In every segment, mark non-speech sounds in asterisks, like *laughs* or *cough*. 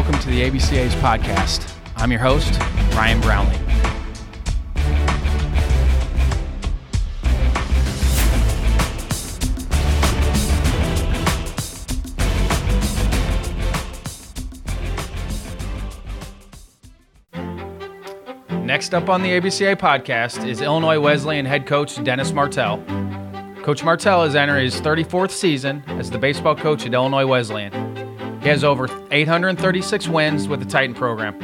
Welcome to the ABCA's podcast. I'm your host, Ryan Brownlee. Next up on the ABCA podcast is Illinois Wesleyan head coach Dennis Martel. Coach Martel is entering his 34th season as the baseball coach at Illinois Wesleyan. He has over 836 wins with the Titan program.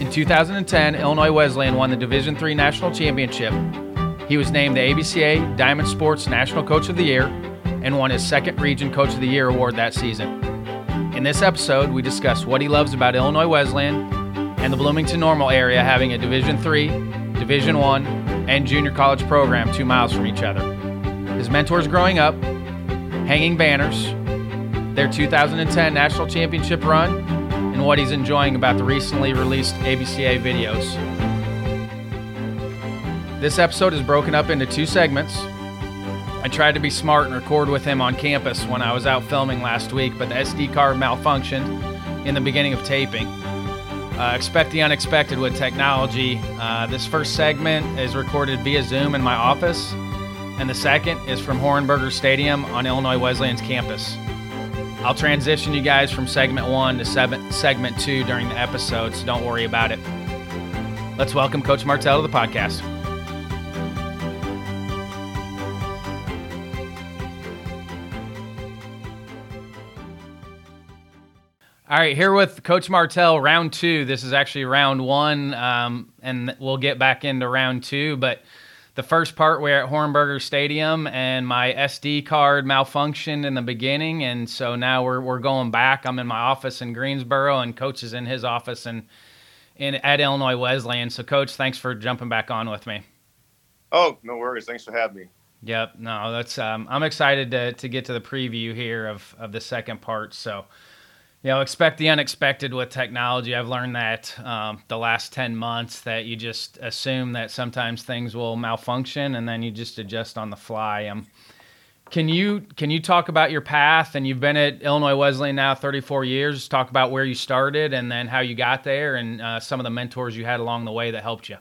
In 2010, Illinois Wesleyan won the Division III National Championship. He was named the ABCA Diamond Sports National Coach of the Year and won his second Region Coach of the Year award that season. In this episode, we discuss what he loves about Illinois Wesleyan and the Bloomington Normal area having a Division III, Division I, and junior college program two miles from each other. His mentors growing up, hanging banners, their 2010 national championship run, and what he's enjoying about the recently released ABCA videos. This episode is broken up into two segments. I tried to be smart and record with him on campus when I was out filming last week, but the SD card malfunctioned in the beginning of taping. Uh, expect the unexpected with technology. Uh, this first segment is recorded via Zoom in my office, and the second is from Horenberger Stadium on Illinois Wesleyan's campus. I'll transition you guys from segment one to seven, segment two during the episode, so don't worry about it. Let's welcome Coach Martel to the podcast. All right, here with Coach Martel, round two. This is actually round one, um, and we'll get back into round two. But the first part, we're at Horenberger Stadium, and my SD card malfunctioned in the beginning, and so now we're we're going back. I'm in my office in Greensboro, and Coach is in his office and in at Illinois Wesleyan. So, Coach, thanks for jumping back on with me. Oh, no worries. Thanks for having me. Yep. No, that's um, I'm excited to to get to the preview here of of the second part. So you know, expect the unexpected with technology. I've learned that um, the last 10 months that you just assume that sometimes things will malfunction and then you just adjust on the fly. Um, can you can you talk about your path and you've been at Illinois Wesleyan now 34 years? Talk about where you started and then how you got there and uh, some of the mentors you had along the way that helped you.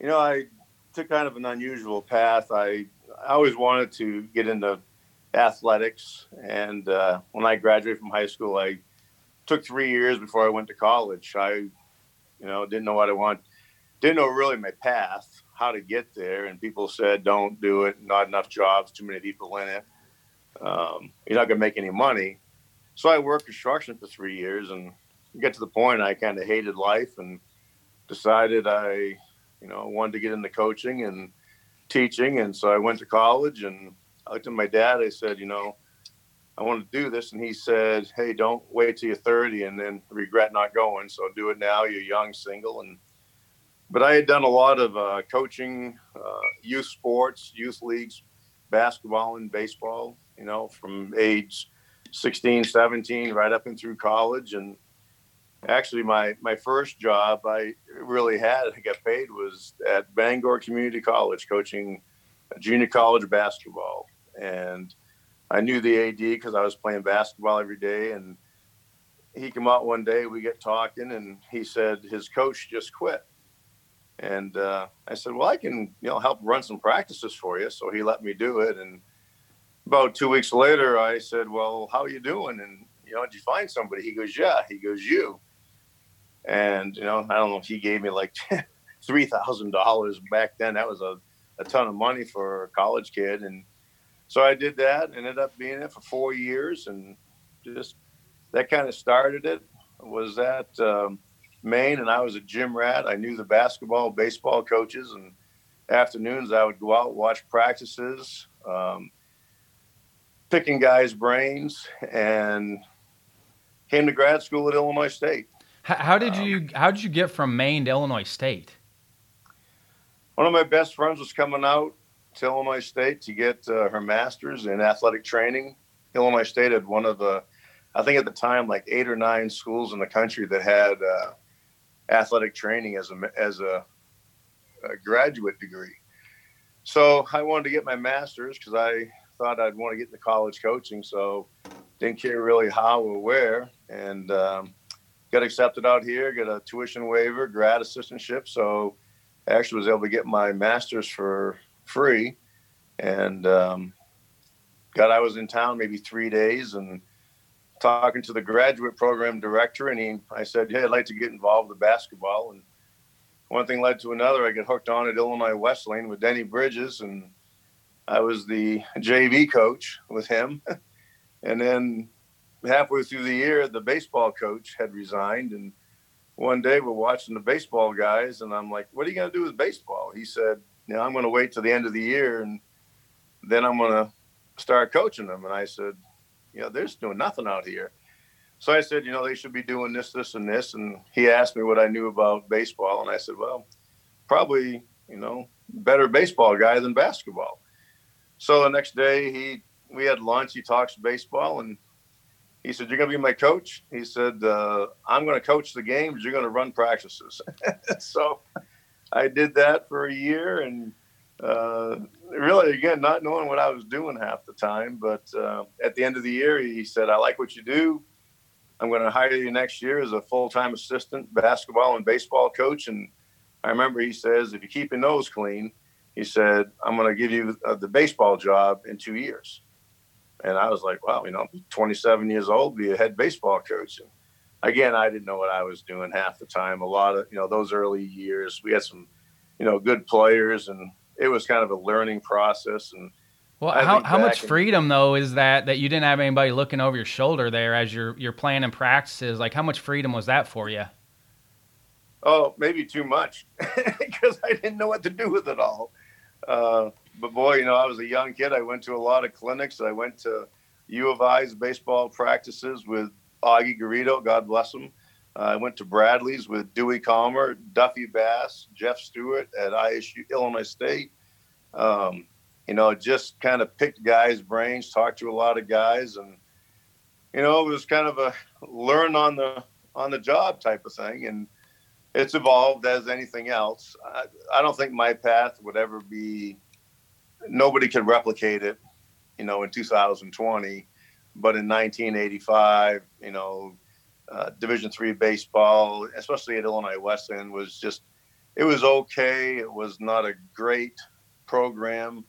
You know, I took kind of an unusual path. I I always wanted to get into athletics. And uh, when I graduated from high school, I took three years before I went to college. I, you know, didn't know what I want, didn't know really my path, how to get there. And people said, don't do it, not enough jobs, too many people in it. Um, you're not going to make any money. So I worked construction for three years and get to the point I kind of hated life and decided I, you know, wanted to get into coaching and teaching. And so I went to college and I looked at my dad. I said, you know, I want to do this, and he said, hey, don't wait till you're 30 and then regret not going. So do it now. You're young, single, and but I had done a lot of uh, coaching, uh, youth sports, youth leagues, basketball and baseball. You know, from age 16, 17, right up and through college, and actually my my first job I really had I got paid was at Bangor Community College coaching junior college basketball and I knew the AD because I was playing basketball every day. And he came out one day, we get talking, and he said his coach just quit. And uh, I said, "Well, I can, you know, help run some practices for you." So he let me do it. And about two weeks later, I said, "Well, how are you doing?" And you know, did you find somebody? He goes, "Yeah." He goes, "You." And you know, I don't know. He gave me like *laughs* three thousand dollars back then. That was a, a ton of money for a college kid. And so I did that, ended up being it for four years, and just that kind of started it. Was at um, Maine, and I was a gym rat. I knew the basketball, baseball coaches, and afternoons I would go out watch practices, um, picking guys' brains, and came to grad school at Illinois State. How, how did um, you How did you get from Maine to Illinois State? One of my best friends was coming out to Illinois State to get uh, her master's in athletic training. Illinois State had one of the, I think at the time, like eight or nine schools in the country that had uh, athletic training as a as a, a, graduate degree. So I wanted to get my master's because I thought I'd want to get into college coaching. So didn't care really how or where, and um, got accepted out here. Got a tuition waiver, grad assistantship, so I actually was able to get my master's for free, and um, God, I was in town maybe three days and talking to the graduate program director, and he, I said, "Hey, I'd like to get involved with basketball." And one thing led to another. I got hooked on at Illinois Wesleyan with Denny Bridges, and I was the JV coach with him. *laughs* and then halfway through the year, the baseball coach had resigned, and one day we're watching the baseball guys, and I'm like, "What are you going to do with baseball?" He said, "You know, I'm going to wait till the end of the year, and then I'm going to start coaching them." And I said, "You know, they're just doing nothing out here." So I said, "You know, they should be doing this, this, and this." And he asked me what I knew about baseball, and I said, "Well, probably, you know, better baseball guy than basketball." So the next day, he we had lunch. He talks baseball, and he said, "You're going to be my coach." He said, uh, "I'm going to coach the games. You're going to run practices." *laughs* so I did that for a year, and uh, really, again, not knowing what I was doing half the time. But uh, at the end of the year, he said, "I like what you do. I'm going to hire you next year as a full-time assistant basketball and baseball coach." And I remember he says, "If you keep your nose clean," he said, "I'm going to give you uh, the baseball job in two years." And I was like, wow, you know, 27 years old, be a head baseball coach. And again, I didn't know what I was doing half the time. A lot of, you know, those early years, we had some, you know, good players and it was kind of a learning process. And well, how, how much freedom though is that, that you didn't have anybody looking over your shoulder there as you're, you're planning practices? Like how much freedom was that for you? Oh, maybe too much *laughs* because I didn't know what to do with it all. Uh, but boy, you know, I was a young kid. I went to a lot of clinics. I went to U of I's baseball practices with Augie Garrido, God bless him. I went to Bradley's with Dewey Kalmer, Duffy Bass, Jeff Stewart at ISU, Illinois State. Um, you know, just kind of picked guys' brains, talked to a lot of guys, and you know, it was kind of a learn on the on the job type of thing. And it's evolved as anything else. I, I don't think my path would ever be nobody could replicate it, you know, in 2020. But in 1985, you know, uh, Division three baseball, especially at Illinois Wesleyan, was just it was okay. It was not a great program.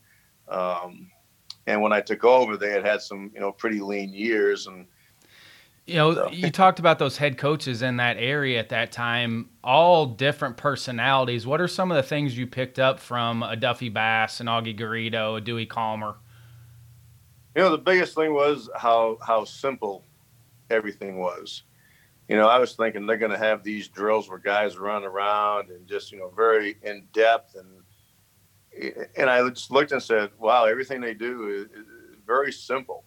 Um, and when I took over, they had had some, you know, pretty lean years, and you know, so. you talked about those head coaches in that area at that time, all different personalities. What are some of the things you picked up from a Duffy Bass, an Augie Garrido, a Dewey Kalmer? You know, the biggest thing was how how simple everything was. You know, I was thinking they're going to have these drills where guys run around and just you know very in depth and and I just looked and said, wow, everything they do is, is very simple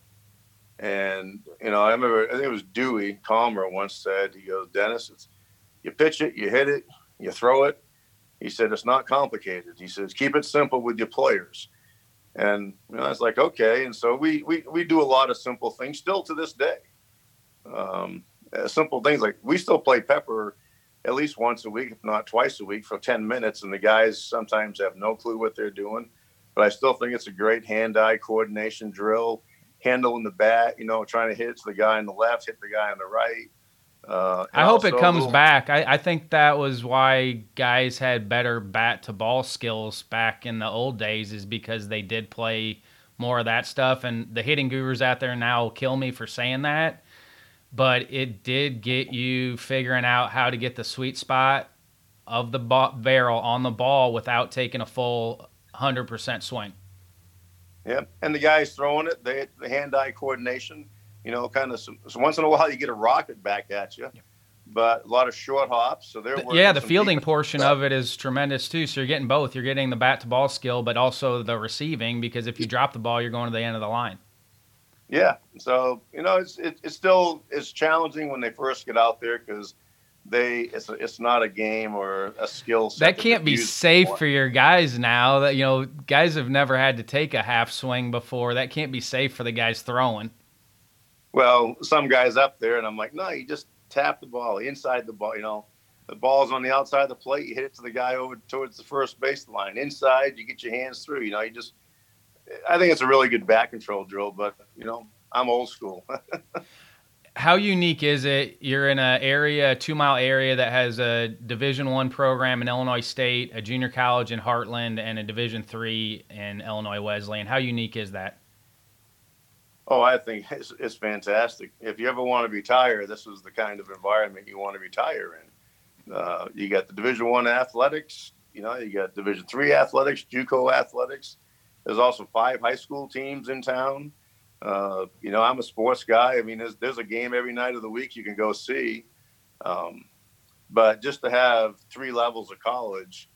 and you know, I remember I think it was Dewey Kalmer once said, he goes, Dennis, it's you pitch it, you hit it, you throw it. He said it's not complicated. He says keep it simple with your players. And you know, I was like, okay. And so we we we do a lot of simple things still to this day. Um, uh, simple things like we still play pepper at least once a week, if not twice a week, for 10 minutes. And the guys sometimes have no clue what they're doing. But I still think it's a great hand eye coordination drill handling the bat, you know, trying to hit the guy on the left, hit the guy on the right. Uh, I hope it comes back. I, I, think that was why guys had better bat to ball skills back in the old days, is because they did play more of that stuff. And the hitting gurus out there now will kill me for saying that, but it did get you figuring out how to get the sweet spot of the barrel on the ball without taking a full 100% swing. Yep. and the guys throwing it, they the hand-eye coordination. You know, kind of so once in a while you get a rocket back at you, but a lot of short hops. So they're yeah, the fielding portion of it is tremendous too. So you're getting both. You're getting the bat to ball skill, but also the receiving because if you drop the ball, you're going to the end of the line. Yeah, so you know it's it, it's still it's challenging when they first get out there because they it's it's not a game or a skill set that can't be safe for your guys now that you know guys have never had to take a half swing before that can't be safe for the guys throwing well some guys up there and i'm like no you just tap the ball inside the ball you know the ball's on the outside of the plate you hit it to the guy over towards the first baseline inside you get your hands through you know you just i think it's a really good back control drill but you know I'm old school. *laughs* How unique is it? You're in an area, a two mile area that has a Division One program in Illinois State, a junior college in Heartland, and a Division Three in Illinois Wesleyan. How unique is that? Oh, I think it's, it's fantastic. If you ever want to retire, this is the kind of environment you want to retire in. Uh, you got the Division One athletics. You know, you got Division Three athletics, JUCO athletics. There's also five high school teams in town. Uh, you know, I'm a sports guy. I mean, there's, there's a game every night of the week you can go see. Um, but just to have three levels of college,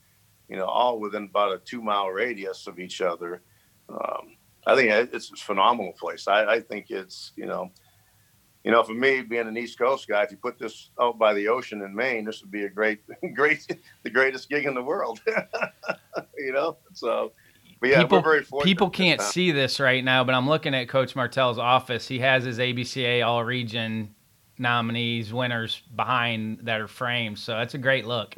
you know, all within about a two mile radius of each other, um, I think it's a phenomenal place. I, I, think it's, you know, you know, for me being an East Coast guy, if you put this out by the ocean in Maine, this would be a great, *laughs* great, the greatest gig in the world. *laughs* you know, so but yeah, people, people can't see this right now, but I'm looking at Coach Martel's office. He has his ABCA All Region nominees, winners behind that are framed. So that's a great look.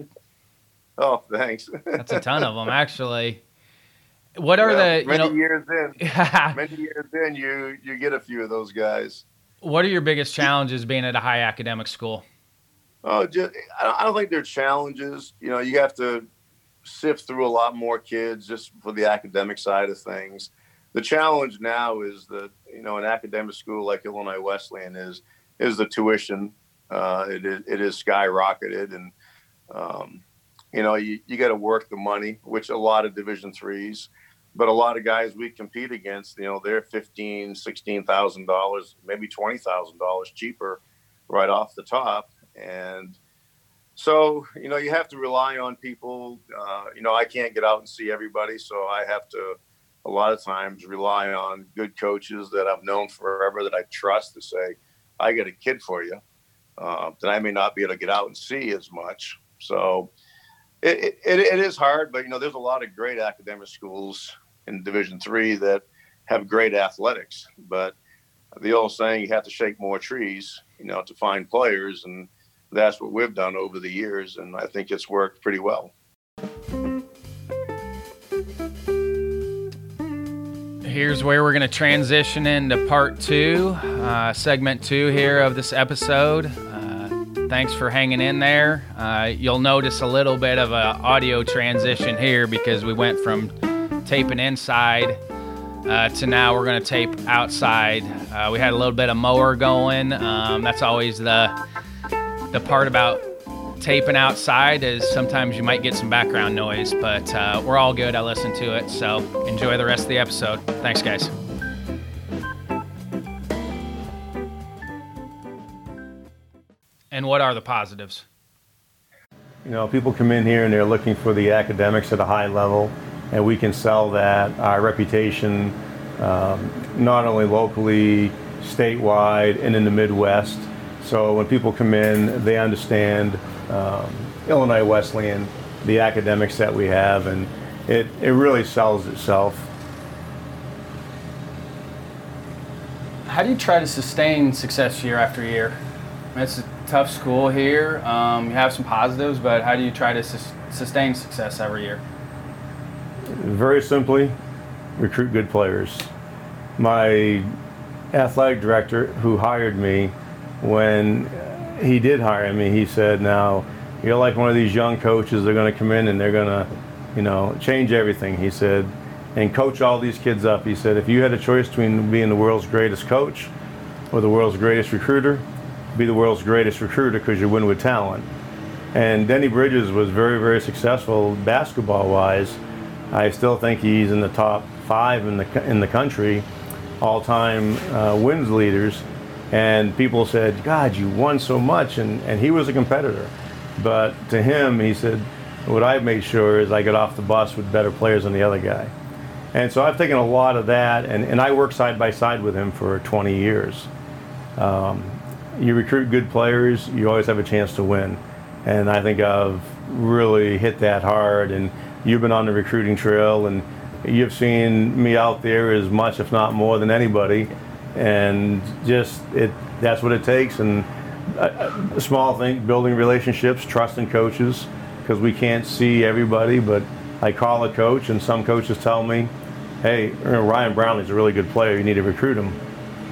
Oh, thanks. that's a ton of them, *laughs* actually. What are the many know, years in? *laughs* many years in, you you get a few of those guys. What are your biggest challenges being at a high academic school? Oh, just I don't think they're challenges. You know, you have to sift through a lot more kids just for the academic side of things. The challenge now is that you know an academic school like Illinois Wesleyan is is the tuition. Uh, it is it is skyrocketed, and um, you know you, you got to work the money, which a lot of Division threes, but a lot of guys we compete against, you know, they're fifteen, sixteen thousand dollars, maybe twenty thousand dollars cheaper right off the top, and so you know you have to rely on people. Uh, you know i can't get out and see everybody so i have to a lot of times rely on good coaches that i've known forever that i trust to say i got a kid for you uh, that i may not be able to get out and see as much. So it, it, it is hard but you know there's a lot of great academic schools in division three that have great athletics but the old saying you have to shake more trees you know to find players and that's what we've done over the years, and I think it's worked pretty well. Here's where we're going to transition into part two, uh, segment two here of this episode. Thanks for hanging in there. Uh, you'll notice a little bit of an audio transition here because we went from taping inside uh, to now we're going to tape outside. Uh, we had a little bit of mower going. Um, that's always the the part about taping outside is sometimes you might get some background noise, but uh, we're all good. I listen to it. So enjoy the rest of the episode. Thanks, guys. What are the positives? You know, people come in here and they're looking for the academics at a high level, and we can sell that, our reputation, um, not only locally, statewide, and in the Midwest. So when people come in, they understand um, Illinois Wesleyan, the academics that we have, and it, it really sells itself. How do you try to sustain success year after year? It's a tough school here. Um, you have some positives, but how do you try to sus- sustain success every year? Very simply, recruit good players. My athletic director, who hired me, when he did hire me, he said, "Now you're like one of these young coaches. They're going to come in and they're going to, you know, change everything." He said, "And coach all these kids up." He said, "If you had a choice between being the world's greatest coach or the world's greatest recruiter, be the world's greatest recruiter because you win with talent." And Denny Bridges was very, very successful basketball-wise. I still think he's in the top five in the in the country, all-time uh, wins leaders and people said, God, you won so much. And, and he was a competitor. But to him, he said, what I've made sure is I get off the bus with better players than the other guy. And so I've taken a lot of that, and, and I worked side by side with him for 20 years. Um, you recruit good players, you always have a chance to win. And I think I've really hit that hard. And you've been on the recruiting trail, and you've seen me out there as much, if not more, than anybody and just it that's what it takes and a, a small thing building relationships trusting coaches because we can't see everybody but i call a coach and some coaches tell me hey ryan brownlee's a really good player you need to recruit him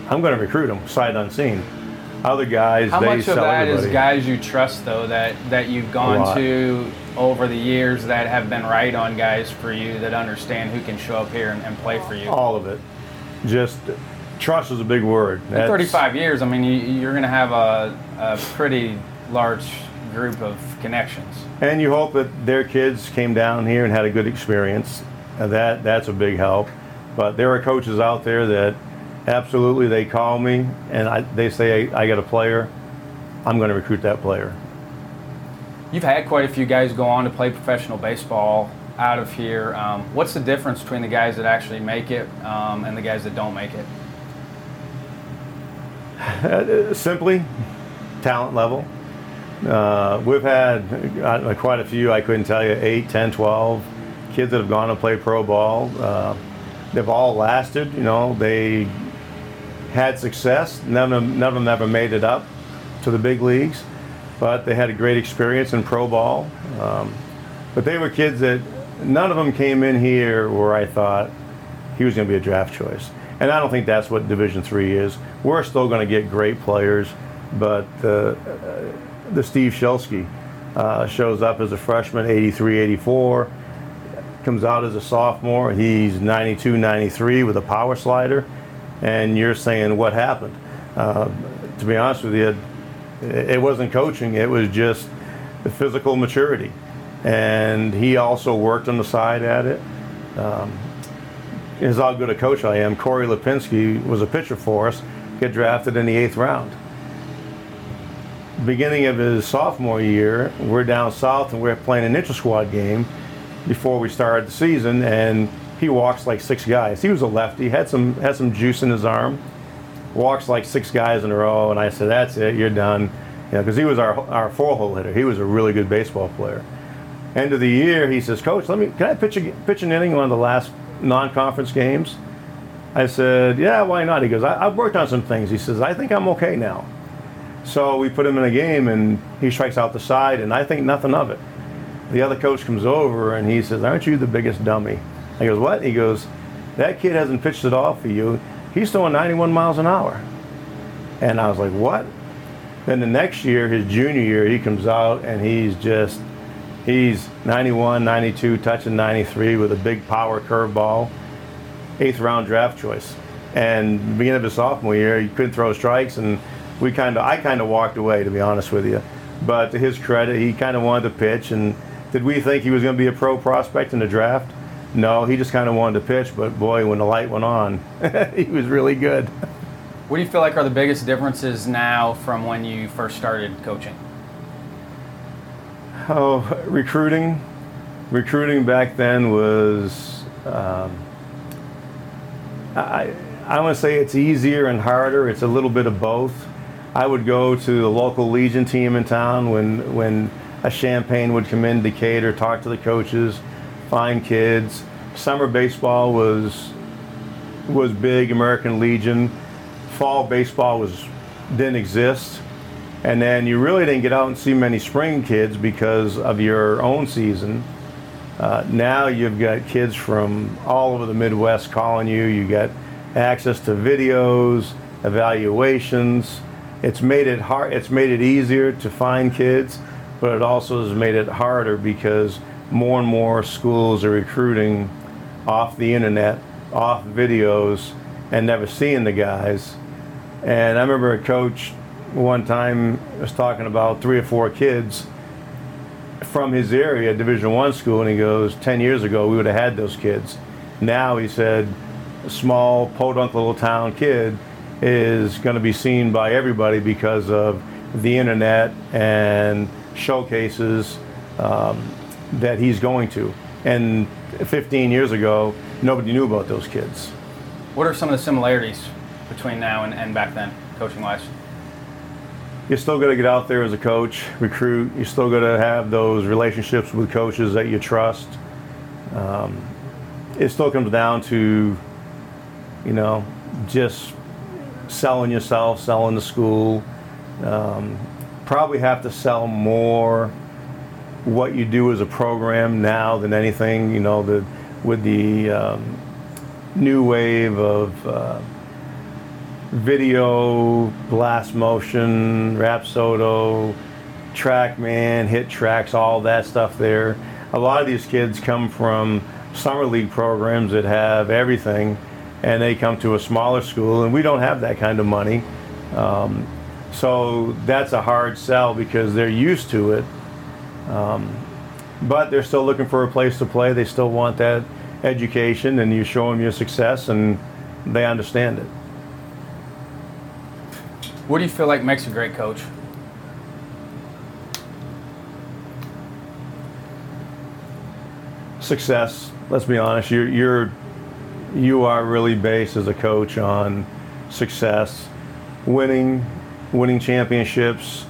I'm going to recruit him, sight unseen. Other guys, How they much of that is everybody. guys you trust though that that you've gone to over the years that have been right on guys for you that understand who can show up here and, and play for you? All of it. Just trust is a big word. In 35 years, I mean, you, you're going to have a, a pretty large group of connections. And you hope that their kids came down here and had a good experience. That that's a big help. But there are coaches out there that absolutely they call me and I, they say I, I got a player. I'm going to recruit that player. You've had quite a few guys go on to play professional baseball out of here. Um, what's the difference between the guys that actually make it um, and the guys that don't make it? Uh, *laughs* simply, talent level. Uh, we've had uh, quite a few, I couldn't tell you, 8, 10, 12 kids that have gone to play pro ball. Uh, they've all lasted, you know, they had success. None of, them, none of them ever made it up to the big leagues, but they had a great experience in pro ball. Um, but they were kids that none of them came in here where I thought he was going to be a draft choice. And I don't think that's what Division Three is. We're still going to get great players, but uh, the Steve Shelsky uh, shows up as a freshman, 83, 84, comes out as a sophomore. He's 92, 93 with a power slider, and you're saying what happened? Uh, to be honest with you, it it wasn't coaching. It was just the physical maturity, and he also worked on the side at it. Um, is how good a coach I am. Corey Lipinski was a pitcher for us, get drafted in the eighth round. Beginning of his sophomore year, we're down south and we're playing an inter squad game before we started the season, and he walks like six guys. He was a lefty, had some had some juice in his arm, walks like six guys in a row, and I said, "That's it, you're done," you know, because he was our our four hole hitter. He was a really good baseball player. End of the year, he says, "Coach, let me can I pitch a, pitch an inning on one of the last non-conference games?" I said, "Yeah, why not?" He goes, I, "I've worked on some things." He says, "I think I'm okay now." So we put him in a game, and he strikes out the side, and I think nothing of it. The other coach comes over and he says, "Aren't you the biggest dummy?" I goes, "What?" He goes, "That kid hasn't pitched it off for you. He's throwing 91 miles an hour." And I was like, "What?" Then the next year, his junior year, he comes out and he's just he's 91, 92, touching 93 with a big power curveball, eighth round draft choice. And beginning of his sophomore year, he couldn't throw strikes, and we kind of I kind of walked away to be honest with you. But to his credit, he kind of wanted to pitch. And did we think he was going to be a pro prospect in the draft? No, he just kind of wanted to pitch. But boy, when the light went on, *laughs* he was really good. What do you feel like are the biggest differences now from when you first started coaching? Oh, recruiting. Recruiting back then was, um, I, I want to say it's easier and harder. It's a little bit of both. I would go to the local Legion team in town when, when a Champaign would come in Decatur, talk to the coaches, find kids. Summer baseball was, was big, American Legion. Fall baseball was, didn't exist. And then you really didn't get out and see many spring kids because of your own season. Uh, now you've got kids from all over the Midwest calling you. You got access to videos, evaluations. It's made it hard. It's made it easier to find kids, but it also has made it harder because more and more schools are recruiting off the internet, off videos, and never seeing the guys. And I remember a coach one time was talking about three or four kids from his area, Division One school, and he goes, 10 years ago, we would have had those kids. Now, he said, a small podunk little town kid is going to be seen by everybody because of the internet and showcases um, that he's going to. And 15 years ago, nobody knew about those kids. What are some of the similarities between now and, and back then, coaching wise? you still got to get out there as a coach, recruit. You still got to have those relationships with coaches that you trust. Um, it still comes down to, you know, just selling yourself, selling the school. Um, probably have to sell more what you do as a program now than anything. You know, the with the um, new wave of uh, video, blast motion, Rapsodo, TrackMan, tracks, all that stuff there. A lot of these kids come from summer league programs that have everything, and they come to a smaller school, and we don't have that kind of money. Um, so that's a hard sell because they're used to it. Um, but they're still looking for a place to play. They still want that education, and you show them your success, and they understand it. What do you feel like makes a great coach? Success. Let's be honest. You're, you're you are really based as a coach on success, winning, winning championships,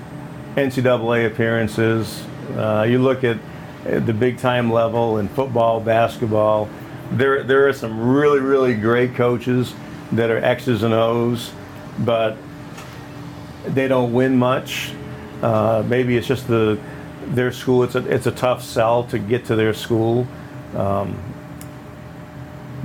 NCAA appearances. Uh, you look at the big time level in football, basketball. There, there are some really, really great coaches that are X's and O's, but they don't win much. Uh, maybe it's just the their school. It's a it's a tough sell to get to their school. Um,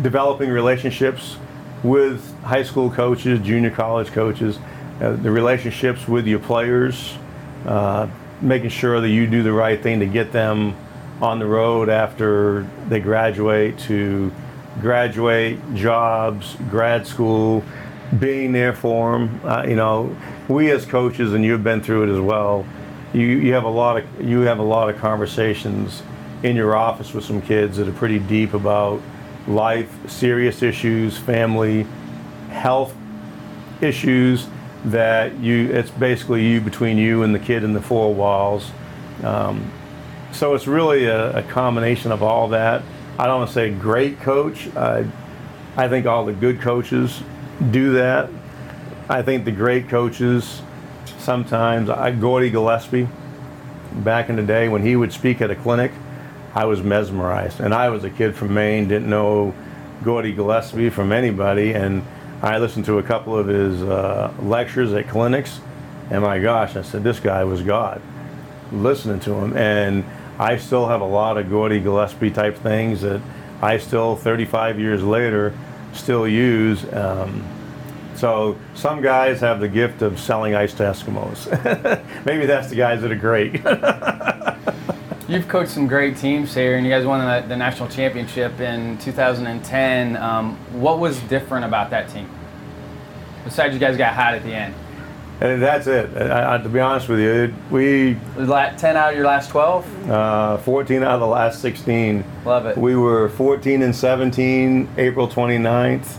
developing relationships with high school coaches, junior college coaches, uh, the relationships with your players, uh, making sure that you do the right thing to get them on the road after they graduate to graduate, jobs, grad school, being there for them. Uh, you know, we as coaches, and you've been through it as well. You, you have a lot of you have a lot of conversations in your office with some kids that are pretty deep about life, serious issues, family, health issues that you it's basically you between you and the kid in the four walls. Um, so it's really a, a, combination of all that. I don't want to say great coach. I, I think all the good coaches do that. I think the great coaches sometimes, I, Gordy Gillespie, back in the day when he would speak at a clinic, I was mesmerized. And I was a kid from Maine, didn't know Gordy Gillespie from anybody, and I listened to a couple of his uh, lectures at clinics, and my gosh, I said, this guy was God. Listening to him, and I still have a lot of Gordy Gillespie type things that I still, 35 years later, still use. Um, so some guys have the gift of selling ice to Eskimos. *laughs* Maybe that's the guys that are great. *laughs* You've coached some great teams here, and you guys won the, the national championship in 2010. Um, what was different about that team? Besides, you guys got hot at the end. And that's it. I, I, to be honest with you, we 10 out of your last 12. Uh, 14 out of the last 16. Love it. We were 14 and 17, April 29th.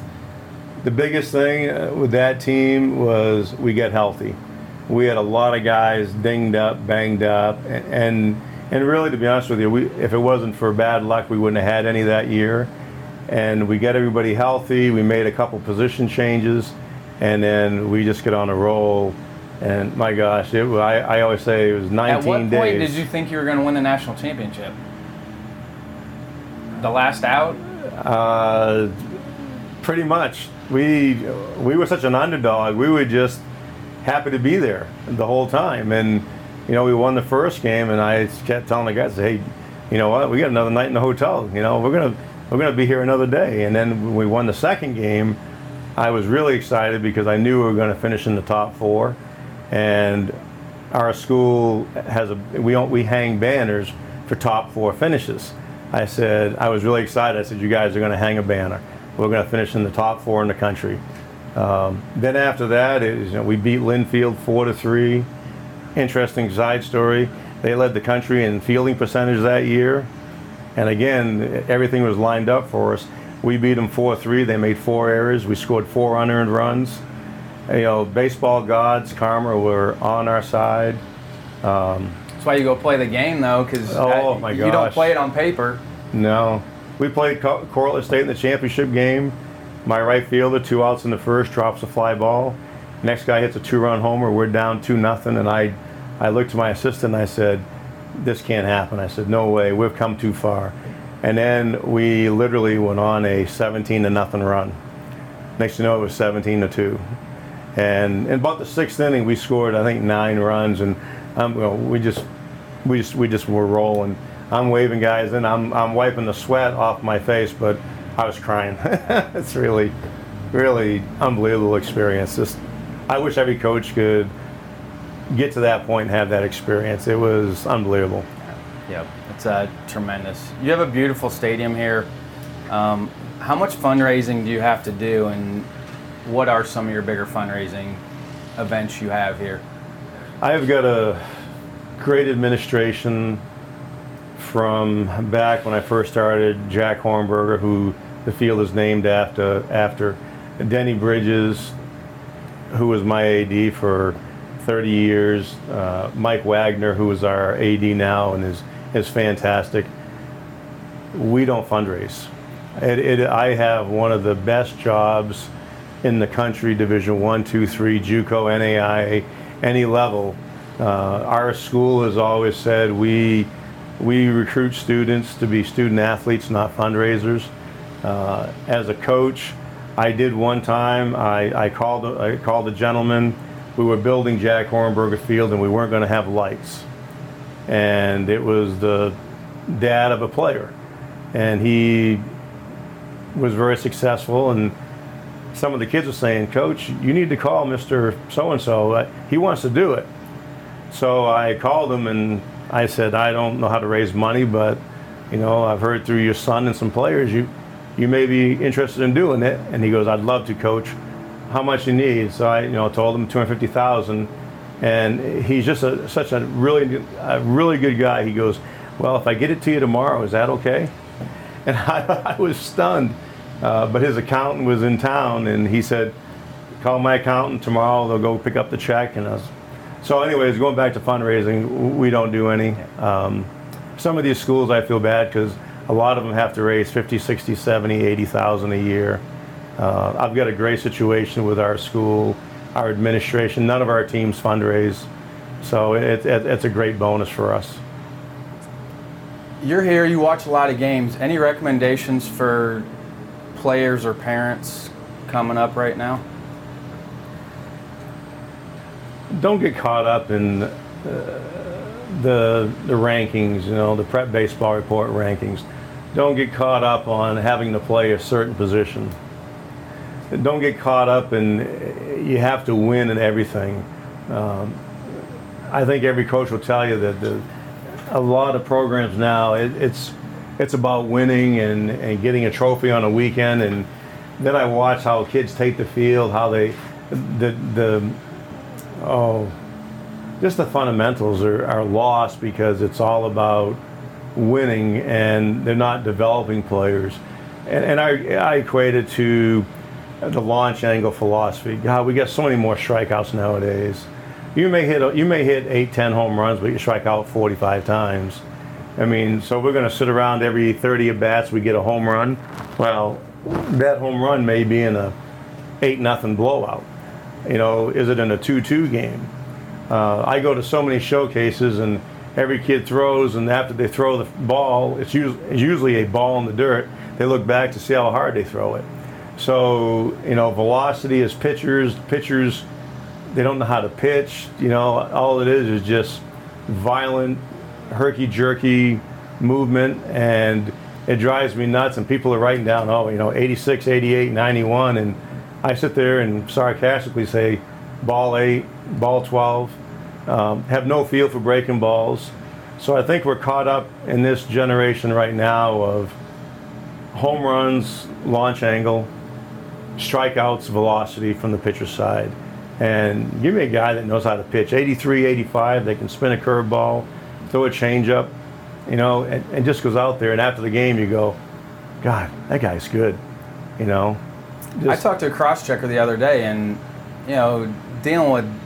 The biggest thing uh, with that team was we get healthy. We had a lot of guys dinged up, banged up, and, and and really, to be honest with you, we, if it wasn't for bad luck, we wouldn't have had any that year. And we get everybody healthy. We made a couple position changes, and then we just get on a roll. And my gosh, it, I, I always say it was 19 days. At what point did you think you were going to win the national championship? The last out? Uh, pretty much. We we were such an underdog. We were just happy to be there the whole time, and you know, we won the first game, and I kept telling the guys, "Hey, you know what? We got another night in the hotel. You know, we're gonna we're gonna be here another day." And then when we won the second game, I was really excited because I knew we were to finish in the top four, and our school has a we we hang banners for top four finishes. I said I was really excited. I said, "You guys are to hang a banner. We're to finish in the top four in the country." Um, then after that, it you know, we beat Linfield four to three interesting side story. They led the country in fielding percentage that year. And again, everything was lined up for us. We beat them 4 3. They made four errors. We scored four unearned runs. You know, baseball gods, karma, were on our side. Um, That's why you go play the game, though, because oh, my you don't play it on paper. No. We played Cortland State in the championship game. My right fielder, two outs in the first, drops a fly ball. Next guy hits a two-run homer. We're down two nothing, and I, I looked to my assistant. and I said, "This can't happen." I said, "No way. We've come too far." And then we literally went on a 17 to nothing run. Next you know, it was 17 to two. And in about the sixth inning, we scored I think nine runs, and um, we just, we just, we just were rolling. I'm waving guys, and I'm, I'm wiping the sweat off my face, but I was crying. *laughs* it's really, really unbelievable experience. Just, I wish every coach could get to that point and have that experience. It was unbelievable. Yep, it's uh, tremendous. You have a beautiful stadium here. Um, how much fundraising do you have to do, and what are some of your bigger fundraising events you have here? I've got a great administration from back when I first started. Jack Horenberger, who the field is named after, after Denny Bridges, who was my AD for 30 years. Uh, Mike Wagner, who is our AD now and is is fantastic. We don't fundraise. It, it, I have one of the best jobs in the country, Division One, Two, Three, JUCO, NAIA, any level. Uh, our school has always said we we recruit students to be student athletes, not fundraisers. Uh, as a coach, I did one time. I, I called I called a gentleman. We were building Jack Horenberger Field, and we weren't going to have lights. And it was the dad of a player, and he was very successful. And some of the kids were saying, Coach, you need to call Mr. So and so. He wants to do it. So I called him and I said, I don't know how to raise money, but you know, I've heard through your son and some players you you may be interested in doing it. And he goes, I'd love to, coach. How much you need? So I, you know, told him 250,000. And he's just a, such a really, a really good guy. He goes, well, if I get it to you tomorrow, is that okay? *laughs* And I, I was stunned. Uh, but his accountant was in town, and he said, call my accountant tomorrow. They'll go pick up the check. And I was, so, anyways, going back to fundraising, we don't do any. Um, some of these schools, I feel bad because a lot of them have to raise 50, 60, 70, 80,000 a year. Uh, I've got a great situation with our school, our administration. None of our teams fundraise, so it, it, it's a great bonus for us. You're here. You watch a lot of games. Any recommendations for players or parents coming up right now? Don't get caught up in uh, the the rankings. You know, the Prep Baseball Report rankings don't get caught up on having to play a certain position. Don't get caught up in you have to win in everything. Um, I think every coach will tell you that the, a lot of programs now it, it's it's about winning and, and getting a trophy on a weekend and then I watch how kids take the field, how they the the oh just the fundamentals are, are lost because it's all about winning and they're not developing players. And, and I, I equate it to the launch angle philosophy. God, we get so many more strikeouts nowadays. You may hit you may hit eight, ten home runs, but you strike out 45 times. I mean, so we're going to sit around every 30 at bats, we get a home run. Well, that home run may be in a eight nothing blowout. You know, is it in a two-two game? Uh, I go to so many showcases and every kid throws, and after they throw the ball, it's usually, it's usually a ball in the dirt. They look back to see how hard they throw it. So you know, velocity is pitchers, pitchers, they don't know how to pitch. You know, all it is is just violent, herky jerky movement, and it drives me nuts. And people are writing down, oh, you know, 86, 88, 91, and I sit there and sarcastically say, ball eight, ball 12 um, have no feel for breaking balls. So I think we're caught up in this generation right now of home runs, launch angle, strikeouts, velocity from the pitcher's side. And give me a guy that knows how to pitch 83, 85, they can spin a curveball, throw a changeup, you know, and, and just goes out there. And after the game, you go, God, that guy's good, you know. Just, I talked to a cross checker the other day, and, you know, dealing with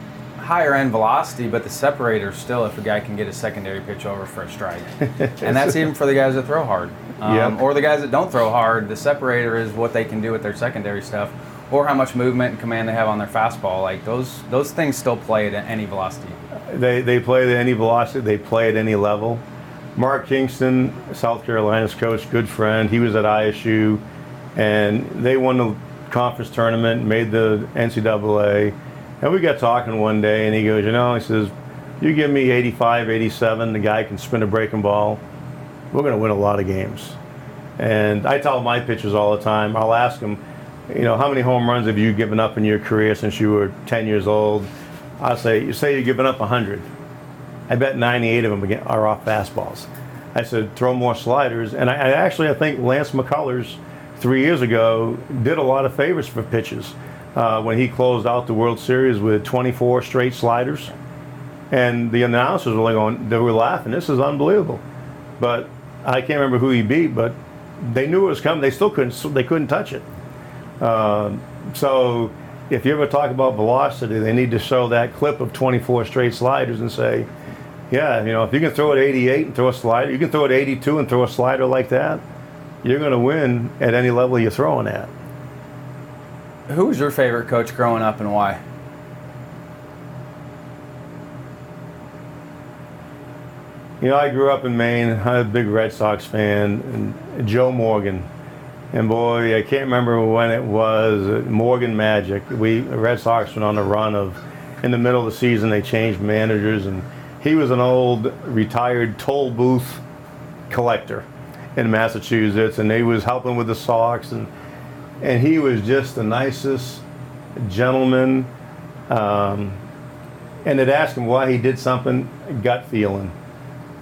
higher end velocity, but the separator still, if a guy can get a secondary pitch over for a strike, and that's even for the guys that throw hard, um, yep. or the guys that don't throw hard. The separator is what they can do with their secondary stuff, or how much movement and command they have on their fastball. Like those, those things still play at any velocity. They they play at any velocity. They play at any level. Mark Kingston, South Carolina's coach, good friend. He was at ISU, and they won the conference tournament, made the NCAA and we got talking one day, and he goes, you know, he says, you give me 85, 87, the guy can spin a breaking ball, we're going to win a lot of games. And I tell my pitchers all the time, I'll ask them, you know, how many home runs have you given up in your career since you were 10 years old? I'll say, you say you're giving up 100. I bet 98 of them are off fastballs. I said, throw more sliders. And I, I actually, I think Lance McCullers three years ago did a lot of favors for pitches uh, when he closed out the World Series with 24 straight sliders. And the announcers were like going, they were laughing. This is unbelievable. But I can't remember who he beat, but they knew it was coming. They still couldn't. They couldn't touch it. Um, so if you ever talk about velocity, they need to show that clip of 24 straight sliders and say, yeah, you know, if you can throw it 88 and throw a slider, you can throw it 82 and throw a slider like that, you're going to win at any level you're throwing at. Who was your favorite coach growing up and why? You know, I grew up in Maine. I'm a big Red Sox fan. And Joe Morgan. And boy, I can't remember when it was. Uh, Morgan Magic. We Red Sox went on a run of, in the middle of the season, they changed managers, and he was an old retired toll booth collector in Massachusetts, and he was helping with the Sox, and and he was just the nicest gentleman. Um, and they'd ask him why he did something, gut feeling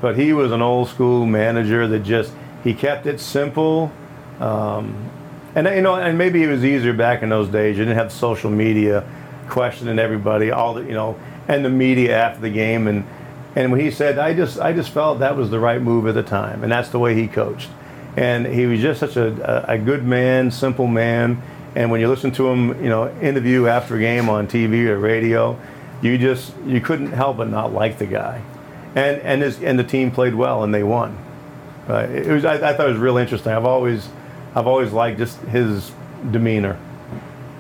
but he was an old school manager that just he kept it simple. Um, and you know, and maybe it was easier back in those days. You didn't have social media questioning everybody, all the you know, and the media after the game. And and when he said, I just I just felt that was the right move at the time, and that's the way he coached. And he was just such a, a good man, simple man. And when you listen to him, you know, interview after game on TV or radio, you just you couldn't help but not like the guy and and his and the team played well and they won. Uh, it was I, I, thought it was real interesting. I've always I've always liked just his demeanor.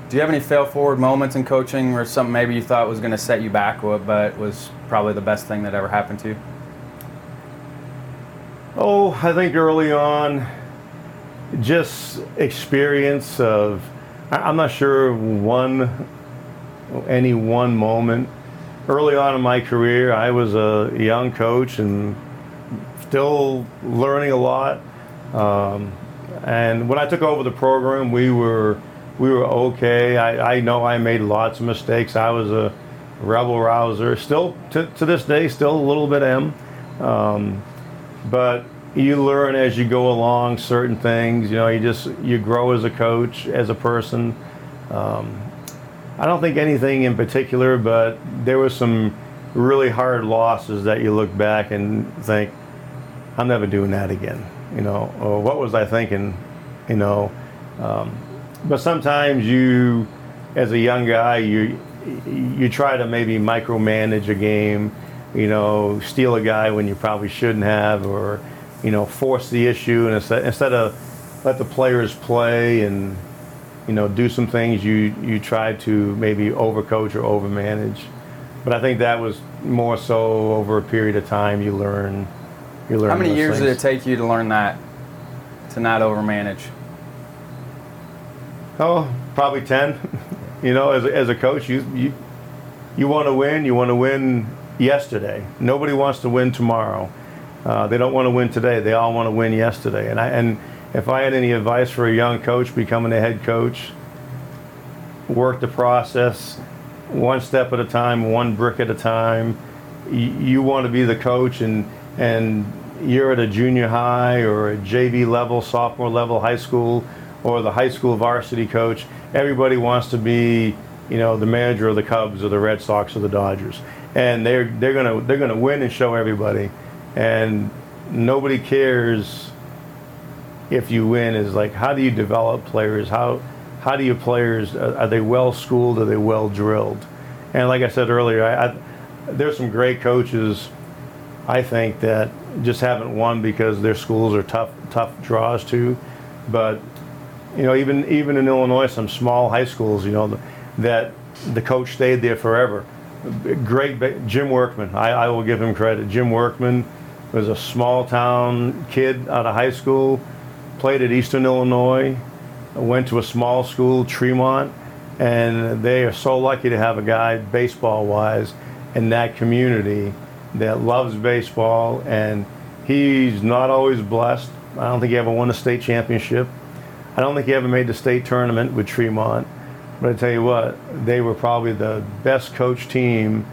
Do you have any fail forward moments in coaching or something maybe you thought was going to set you back, but was probably the best thing that ever happened to you? Oh, I think early on, just experience of I'm not sure one any one moment early on in my career, I was a young coach and still learning a lot. Um, and when I took over the program, we were we were okay. I, I know I made lots of mistakes. I was a rebel rouser. Still to, to this day, still a little bit am. Um, but you learn as you go along certain things. You know, you just you grow as a coach, as a person. Um, I don't think anything in particular, but there was some really hard losses that you look back and think, I'm never doing that again. You know, or what was I thinking? You know, um, but sometimes you, as a young guy, you you try to maybe micromanage a game. You know, steal a guy when you probably shouldn't have, or you know, force the issue, and instead, instead of let the players play and you know, do some things you you try to maybe overcoach or overmanage. But I think that was more so over a period of time you learn. You learn. How many years things. did it take you to learn that? To not overmanage. Oh, probably ten. *laughs* you know, as as a coach, you you you want to win. You want to win yesterday. Nobody wants to win tomorrow. Uh, they don't want to win today. They all want to win yesterday. And I and if I had any advice for a young coach becoming a head coach, work the process one step at a time, one brick at a time. You, you want to be the coach, and and you're at a junior high or a JV level, sophomore level, high school, or the high school varsity coach. Everybody wants to be, you know, the manager of the Cubs or the Red Sox or the Dodgers, and they're they're gonna they're gonna win and show everybody, and nobody cares if you win is like how do you develop players? How how do you players uh, are they well schooled? Are they well drilled? And like I said earlier, I, I, there's some great coaches. I think that just haven't won because their schools are tough tough draws too. But you know, even even in Illinois, some small high schools, you know, that the coach stayed there forever. Great, Jim Workman. I, I will give him credit. Jim Workman was a small town kid out of high school played at Eastern Illinois, went to a small school, Tremont, and they are so lucky to have a guy, baseball wise, in that community that loves baseball. And he's not always blessed. I don't think he ever won a state championship. I don't think he ever made the state tournament with Tremont. But I tell you what, they were probably the best coach team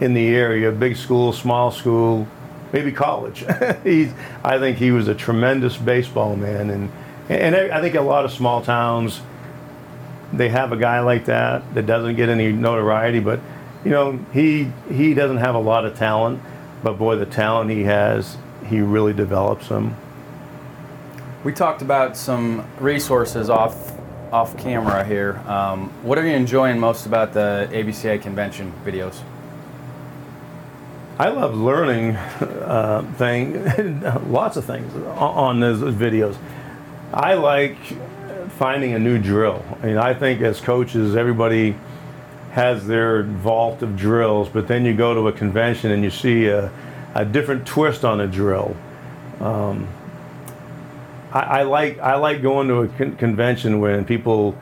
in the area, big school, small school, maybe college. *laughs* He's, I think he was a tremendous baseball man, and and I think a lot of small towns they have a guy like that that doesn't get any notoriety, but you know he he doesn't have a lot of talent, but boy, the talent he has, he really develops them. We talked about some resources off off camera here. Um, what are you enjoying most about the ABCA convention videos? I love learning uh, thing, *laughs* lots of things on those videos. I like finding a new drill. I mean, I think as coaches, everybody has their vault of drills, but then you go to a convention and you see a, a different twist on a drill. Um, I, I, like I like going to a con- convention when people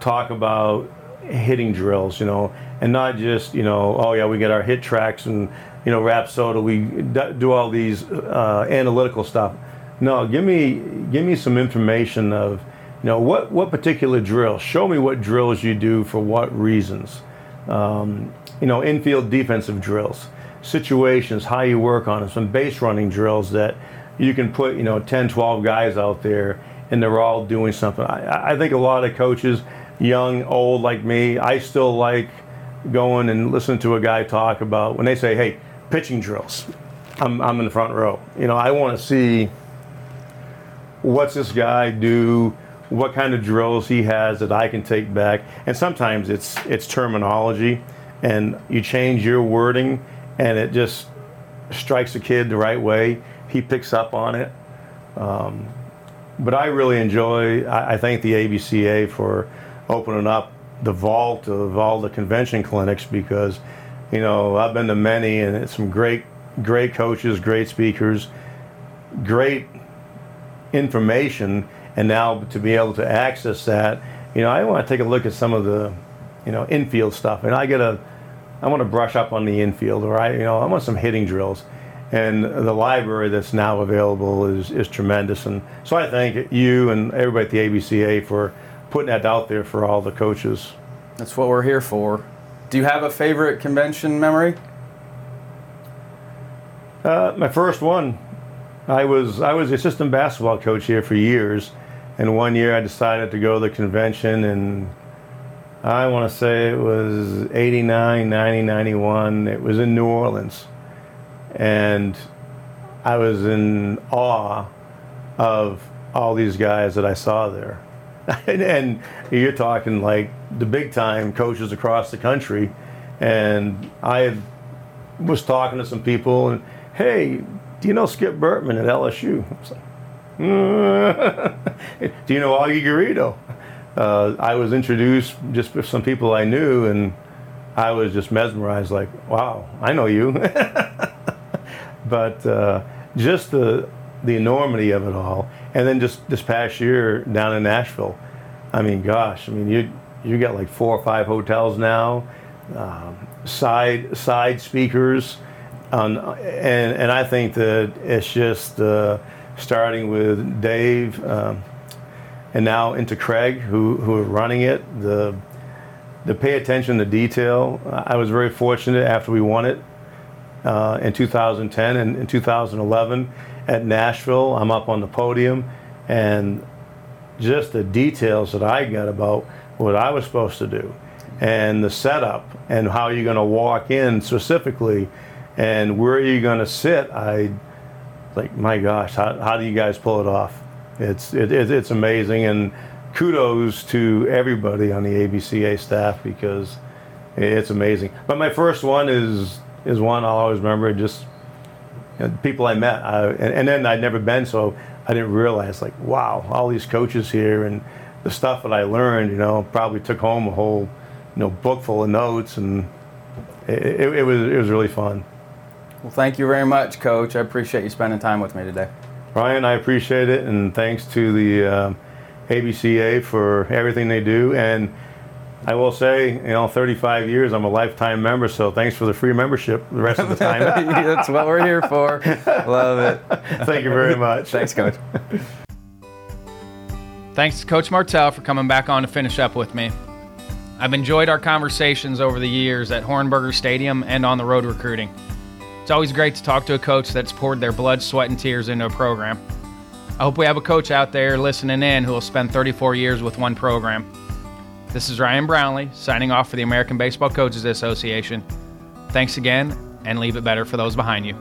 talk about hitting drills, you know, and not just you know, oh yeah, we get our HitTrax and you know, Rapsodo. we do all these uh, analytical stuff. No, give me give me some information of, you know, what what particular drill. Show me what drills you do for what reasons. Um, you know, infield defensive drills, situations, how you work on them, some base running drills that you can put, you know, 10, 12 guys out there and they're all doing something. I, I think a lot of coaches, young, old like me, I still like going and listening to a guy talk about when they say, hey, pitching drills. I'm, I'm in the front row. You know, I want to see what's this guy do, what kind of drills he has that I can take back. And sometimes it's it's terminology, and you change your wording, and it just strikes a kid the right way. He picks up on it. Um, but I really enjoy. I, I thank the ABCA for opening up the vault of all the convention clinics because you know, I've been to many and it's some great, great coaches, great speakers, great information, and now to be able to access that, you know, I want to take a look at some of the, you know, infield stuff, and I get a, I want to brush up on the infield, or I, you know, I want some hitting drills, and the library that's now available is is tremendous, and so I thank you and everybody at the ABCA for putting that out there for all the coaches. That's what we're here for. Do you have a favorite convention memory? Uh, my first one. I was I was the assistant basketball coach here for years, and one year I decided to go to the convention, and I want to say it was 89, 90, 91. It was in New Orleans, and I was in awe of all these guys that I saw there. *laughs* and, you're talking like the big time coaches across the country. And I was talking to some people, and hey, do you know Skip Bertman at LSU? I was like, mm. *laughs* do you know Augie Garrido? Uh, I was introduced just with some people I knew, and I was just mesmerized, like, wow, I know you. *laughs* but uh, just the the enormity of it all, and then just this past year down in Nashville, I mean, gosh, I mean, you you got like four or five hotels now, um, side side speakers, and and I think that it's just uh, starting with Dave, um, and now into Craig, who who are running it. The the pay attention to detail. I was very fortunate after we won it uh, in 2010 and in 2011 at Nashville. I'm up on the podium, and just the details that I got about what I was supposed to do and the setup and how you're going to walk in specifically and where you're going to sit. I like, my gosh, how, how do you guys pull it off? It's, it, it, it's amazing. And kudos to everybody on the ABCA staff because it's amazing. But my first one is, is one I'll always remember just you know, people I met. I, and, and then I'd never been, so I didn't realize like, wow, all these coaches here and the stuff that I learned, you know, probably took home a whole, you know, book full of notes, and it, it, it, was it was really fun. Well, thank you very much, Coach. I appreciate you spending time with me today. Ryan, I appreciate it, and thanks to the uh, ABCA for everything they do. And I will say, you know, 35 years, I'm a lifetime member, so thanks for the free membership the rest of the time. *laughs* That's what we're here for. Love it. Thank you very much. Thanks, Coach. Thanks to Coach Martel for coming back on to finish up with me. I've enjoyed our conversations over the years at Horenberger Stadium and on the road recruiting. It's always great to talk to a coach that's poured their blood, sweat, and tears into a program. I hope we have a coach out there listening in who will spend 34 years with one program. This is Ryan Brownlee signing off for the American Baseball Coaches Association. Thanks again, and leave it better for those behind you.